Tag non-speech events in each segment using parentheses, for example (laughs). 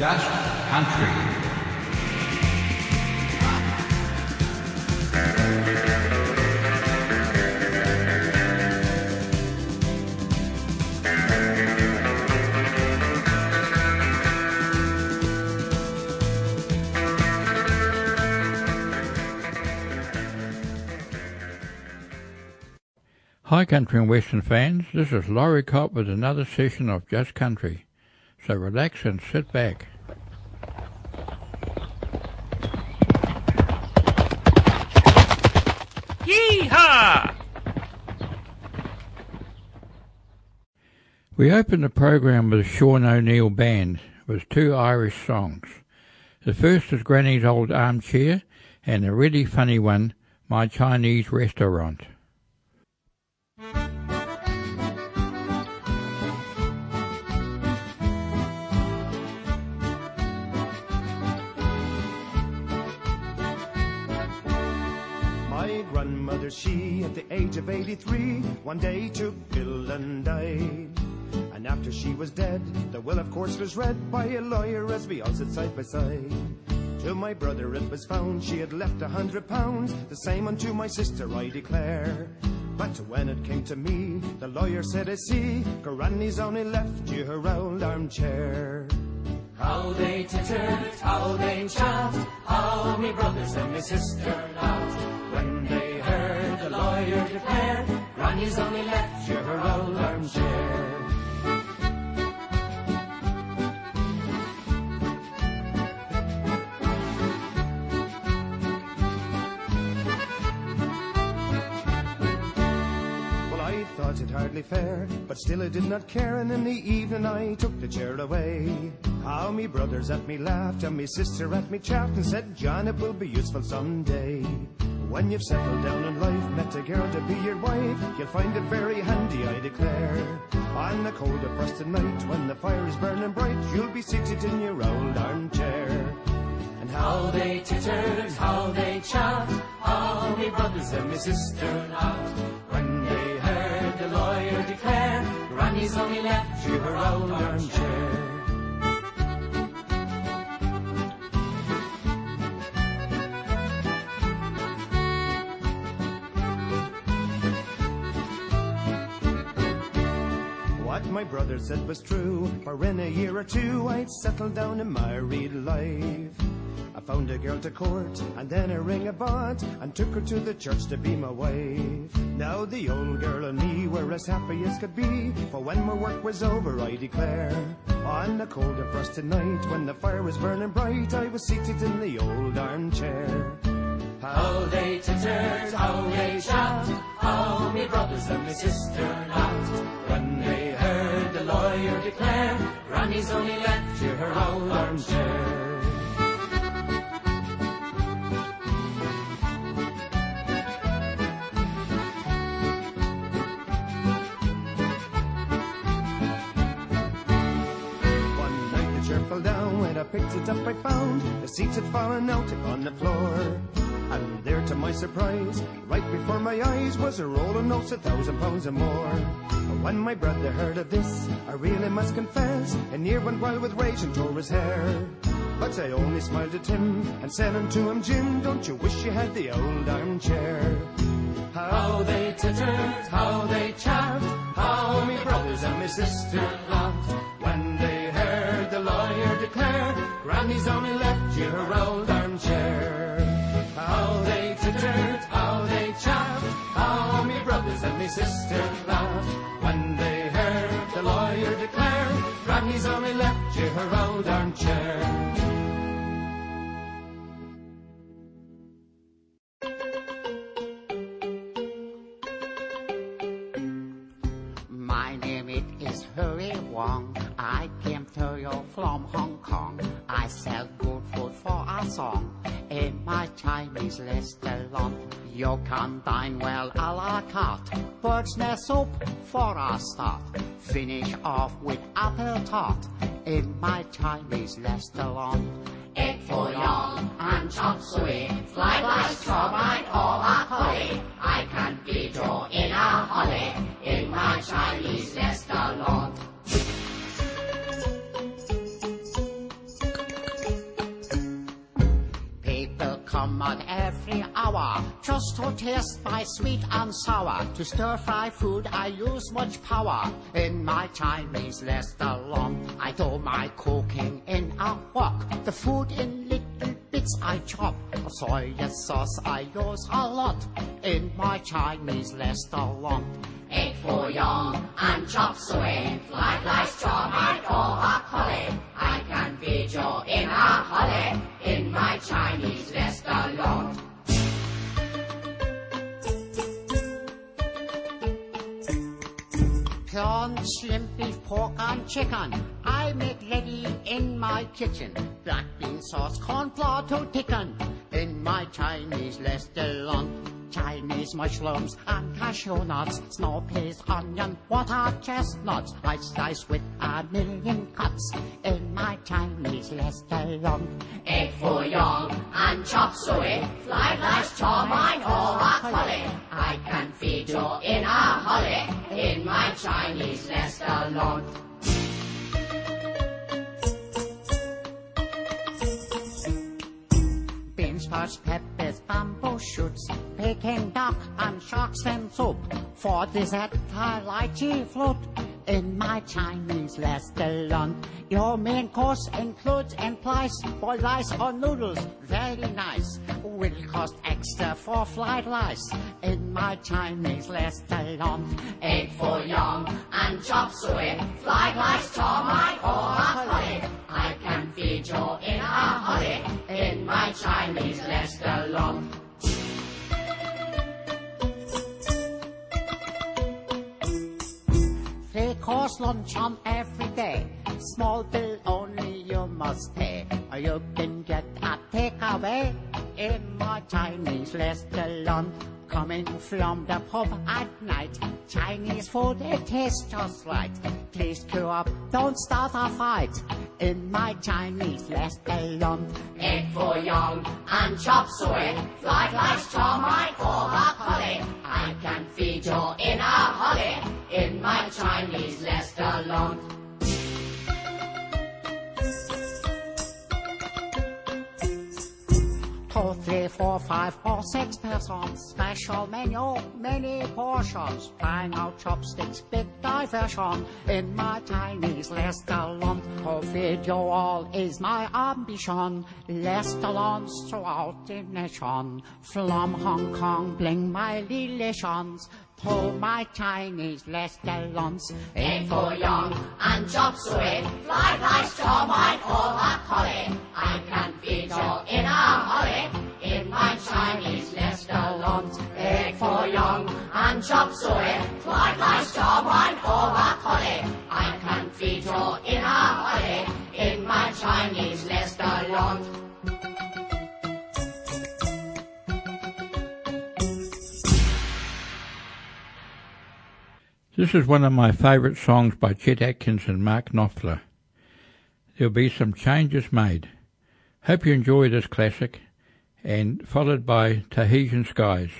Just Country. Hi country and western fans, this is Laurie Cott with another session of Just Country. So relax and sit back. Yeehaw! We opened the program with a Sean O'Neill band with two Irish songs. The first is Granny's Old Armchair and the really funny one, My Chinese Restaurant. She, at the age of 83, one day took ill and died. And after she was dead, the will of course was read by a lawyer as we all sit side by side. To my brother it was found she had left a hundred pounds, the same unto my sister I declare. But when it came to me, the lawyer said, I see, Granny's only left you her old armchair. How they tittered, how they chat, how me brothers and my sister laughed when they the lawyer declared, only left you her old armchair. Well, I thought it hardly fair, but still I did not care, and in the evening I took the chair away. How me brothers at me laughed, and me sister at me chaffed, and said, John, it will be useful someday. When you've settled down in life, met a girl to be your wife, you'll find it very handy, I declare. On the cold of frosted night, when the fire is burning bright, you'll be seated in your old armchair. And how they tittered, how they chat, how me brothers and me sister laughed. When they heard the lawyer declare, Granny's only left you her old armchair. My brother said was true. For in a year or two, I'd settle down in married life. I found a girl to court, and then a ring I bought, and took her to the church to be my wife. Now the old girl and me were as happy as could be, for when my work was over, I declare. On a cold and frosty night, when the fire was burning bright, I was seated in the old armchair. How they tittered, how they chat, how me brothers and me sister laughed, declare Granny's only left you her old armchair. Fell down, when I picked it up I found the seats had fallen out upon the floor. And there to my surprise, right before my eyes was a roll of notes a thousand pounds or more. When my brother heard of this, I really must confess, and near went wild with rage and tore his hair. But I only smiled at him and said unto him, Jim, don't you wish you had the old armchair? How they tittered, how they chaffed, how me brothers and my sister laughed when they heard the lawyer declare, Granny's only left you her old armchair. How they tittered, how they chaffed, how me brothers and me sister laughed Granny's only left you her old armchair. My name it is Hurry Wong. I came to you from Hong Kong. I sell good food for a song in my Chinese restaurant. You can dine well a la carte, bird's nest soup for a start. Finish off with apple tart in my Chinese restaurant. Egg young and chop suey, fly by strawberry or a holly. I can't be you in a holly in my Chinese restaurant. To taste my sweet and sour. To stir fry food, I use much power. In my Chinese restaurant, I do my cooking in a wok. The food in little bits I chop. Soy sauce I use a lot in my Chinese restaurant. Egg young and chop suey, fried rice, chow mein a broccoli. I can feed you in a holly in my Chinese restaurant. Shrimp, beef, pork, and chicken. I make ready in my kitchen. Black bean sauce, corn flour to thicken. In my Chinese restaurant. Chinese mushrooms and cashew nuts, snow peas, onion, water chestnuts. I slice with a million cuts in my Chinese restaurant. Egg foo young and chop suey, fried rice, chow mein or broccoli. I can feed you in a holly in my Chinese nest restaurant. Beans, peppers, bamboo shoots, Peking duck and shark's fin soup. For dessert, I tea fruit. In my Chinese restaurant, your main course includes and price rice or noodles, very nice. Will cost extra for fried rice. In my Chinese restaurant, Egg foo young and chop suey, fried rice, mein or. I can feed you in a holly in my Chinese restaurant. Course lunch on every day. Small bill only you must pay. You can get a takeaway in my Chinese restaurant. Coming from the pub at night. Chinese food, it tastes just right. Please queue up, don't start a fight. In my Chinese restaurant. Egg foo young and chop suey, fried rice, chow mein or broccoli. I can feed you in a in my Chinese restaurant. Two, four, five, or six persons. Special menu, many portions. Trying out chopsticks, big diversion. In my Chinese restaurant, feed you all is my ambition. Restaurants throughout the nation. From Hong Kong, bring my relations to my Chinese restaurants. Egg foo young and chop suey, fried rice, chow mein or broccoli. I can feed you in a holly in my Chinese restaurant. Egg foo young and chop suey, rice, chow mein or broccoli. I can feed you in a holly in my Chinese restaurant. This is one of my favourite songs by Chet Atkins and Mark Knopfler. There'll be some changes made. Hope you enjoy this classic, and followed by Tahitian Skies.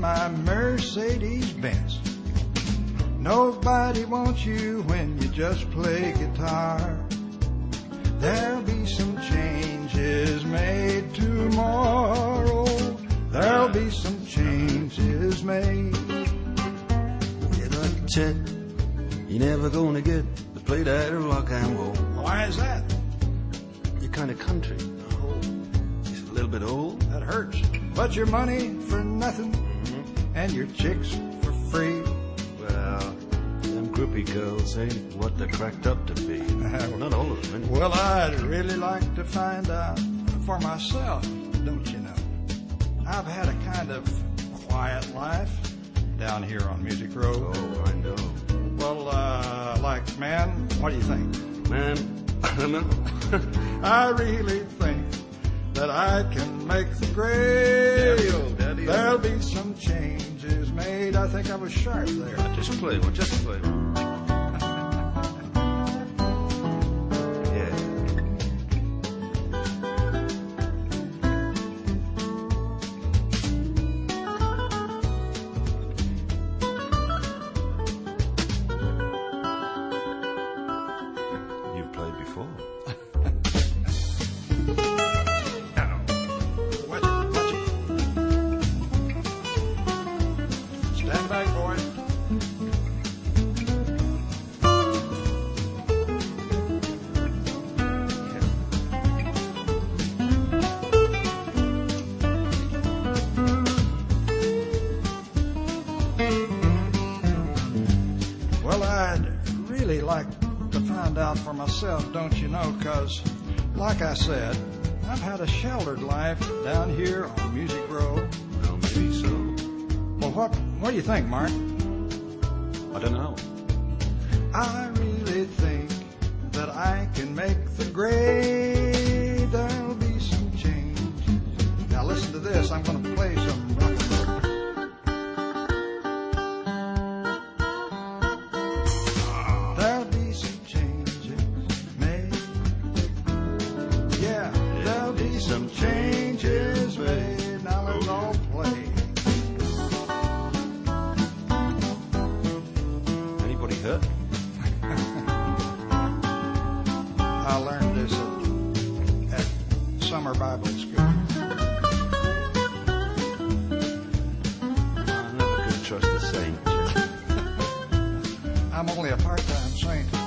In my Mercedes Benz. Nobody wants you when you just play guitar. There'll be some changes made tomorrow. There'll be some changes made. Yeah, but Chet, You're never gonna get to play that rock and roll. Why is that? You're kind of country. Oh, just a little bit old. That hurts. But your money for nothing and your chicks for free. Well, them groupie girls ain't what they're cracked up to be. (laughs) Not all of them. Anyway. Well, I'd really like to find out for myself, don't you know? I've had a kind of quiet life down here on Music Row. Oh, I know. Well, uh, like, man, what do you think? Man, (laughs) I don't know. (laughs) I really think that I can make the grade. There'll be some changes made. I think I was sharp there. just play one, just play one. Well, I'd really like to find out for myself, don't you know? Because, like I said, I've had a sheltered life down here on Music Row. Well, maybe so. Well, what what do you think, Mark? I don't know. I really think that I can make the grade. There'll be some change. Now listen to this. I'm going to play some I learned this at, at summer Bible school. I never could trust a saint. I'm only a part-time saint.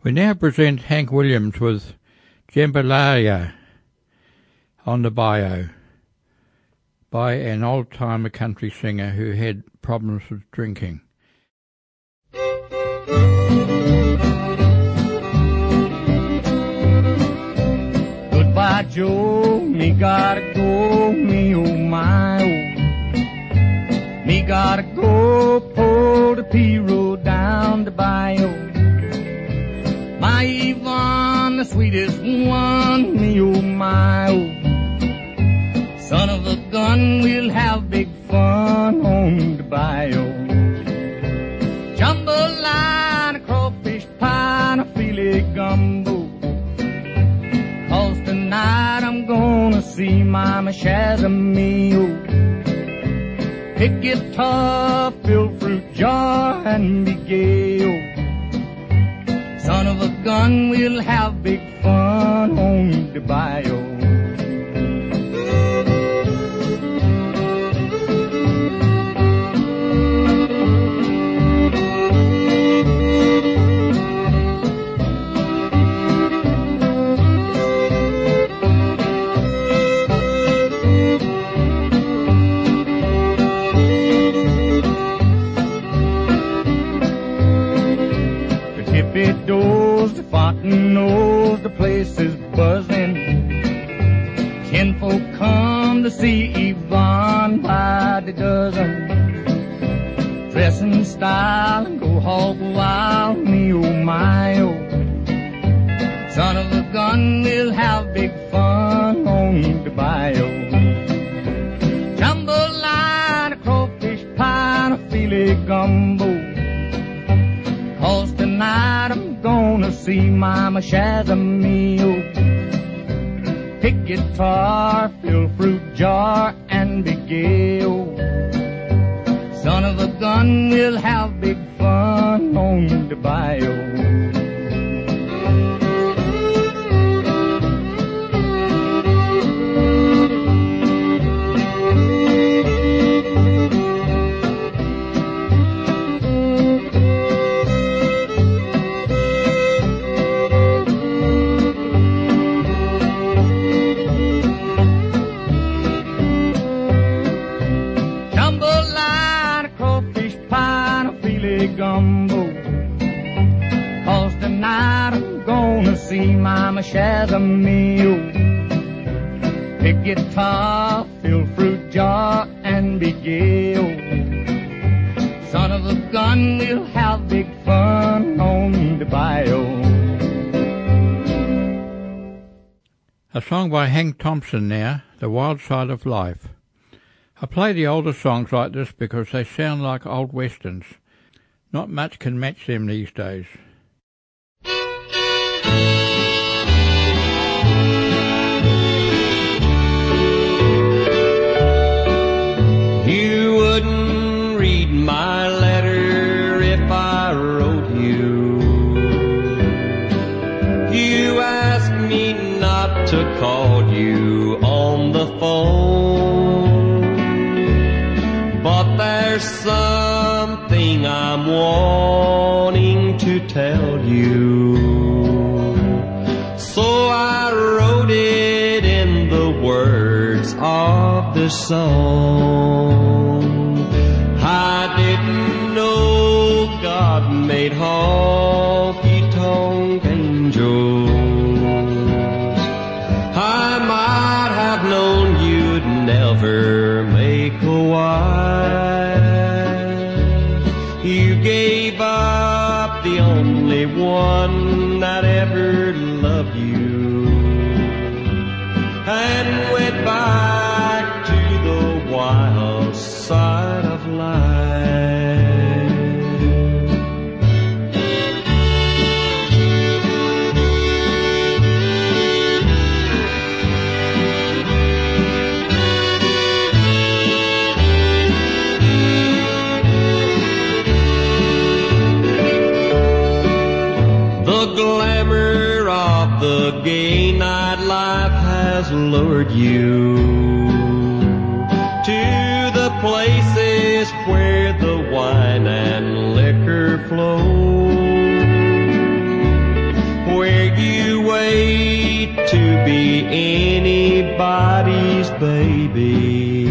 We now present Hank Williams with Jambalaya on the bayou by an old-timer country singer who had problems with drinking. Goodbye, Joe, me gotta go, me oh my oh. Me gotta go, pull the pirogue down the bayou. My Yvonne, the sweetest one, me oh my oh. Son of a gun, we'll have big fun on the bayou. Jambalaya, crawfish pie, and a filé gumbo. Cause tonight I'm gonna see Mama Shazamio. Pick guitar, fill fruit jar, and be gay. Son of a gun, we'll have big fun on the bayou. Style and go hog wild, me oh my oh. Son of a gun, we'll have big fun on the bayou. Jambalaya, a crawfish pie, a filé gumbo. Cause tonight I'm gonna see Mama Shazamio. Pick guitar, fill fruit jar, and be gay. We'll have big fun on the bayou. Mama Shazamio. Pick guitar, fill fruit jar, and be. Son of a gun, we'll have big fun on the bayou. A song by Hank Thompson now, The Wild Side of Life. I play the older songs like this because they sound like old westerns. Not much can match them these days. To call you on the phone. But there's something I'm wanting to tell you. So I wrote it in the words of the song. You to the places where the wine and liquor flow. Where you wait to be anybody's baby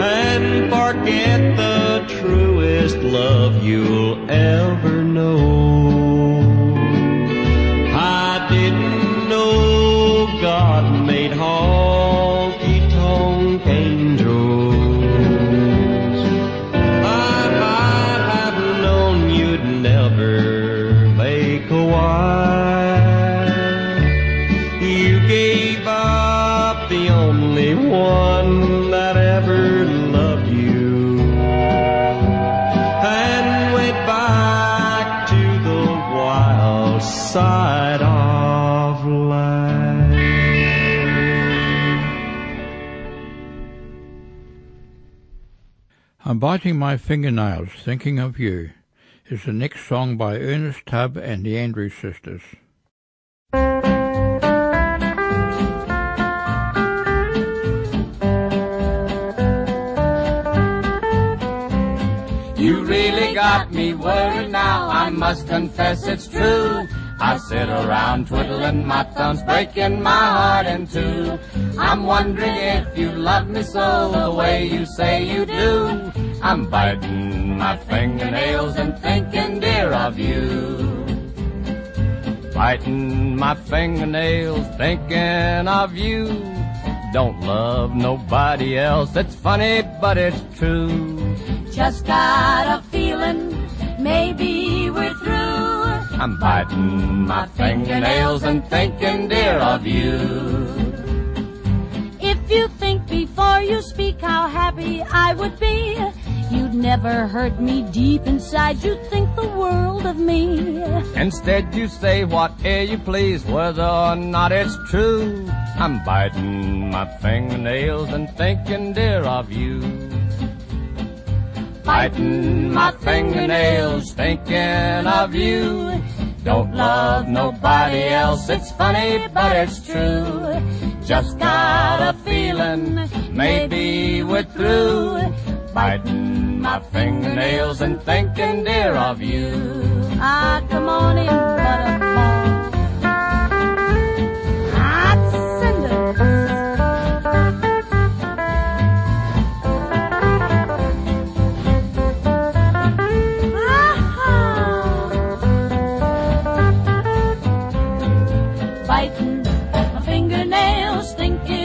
and forget the truest love you'll ever know. I'm biting my fingernails thinking of you is the next song by Ernest Tubb and the Andrews Sisters. You really got me worried now, I must confess it's true. I sit around twiddling my thumbs, breaking my heart in two. I'm wondering if you love me so the way you say you do. I'm biting my fingernails and thinking, dear, of you. Biting my fingernails, thinking of you. Don't love nobody else. It's funny, but it's true. Just got a feeling maybe we're through. I'm biting my fingernails and thinking, dear, of you. If you think before you speak how happy I would be, you'd never hurt me deep inside. You'd think the world of me. Instead, you say whatever you please, whether or not it's true. I'm biting my fingernails and thinking, dear, of you. Biting my fingernails, thinking of you. Don't love nobody else, it's funny, but it's true. Just got a feeling, maybe we're through. Biting my fingernails and thinking, dear, of you. Ah, come on in, butterball. Hot cinders. Ah-ha. Biting my fingernails, thinking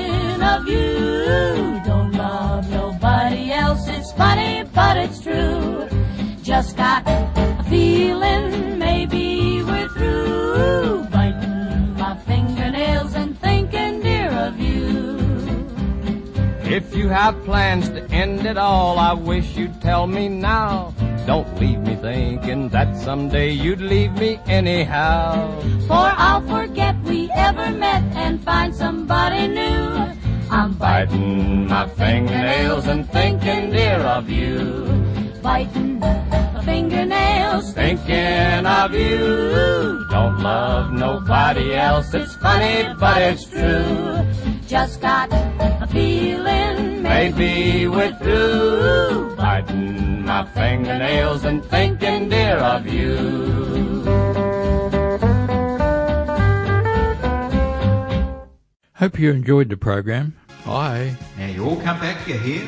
Just got a feeling maybe we're through. Biting my fingernails and thinking, dear, of you. If you have plans to end it all, I wish you'd tell me now. Don't leave me thinking that someday you'd leave me anyhow. For I'll forget we ever met and find somebody new. I'm Biting my fingernails and thinking, dear, of you. biting fingernails. Thinking of you. Don't love nobody else. It's funny, but it's true. Just got a feeling Maybe we're through. Biting my fingernails and thinking, dear, of you. Hope you enjoyed the program. Bye. Now you all come back, you hear?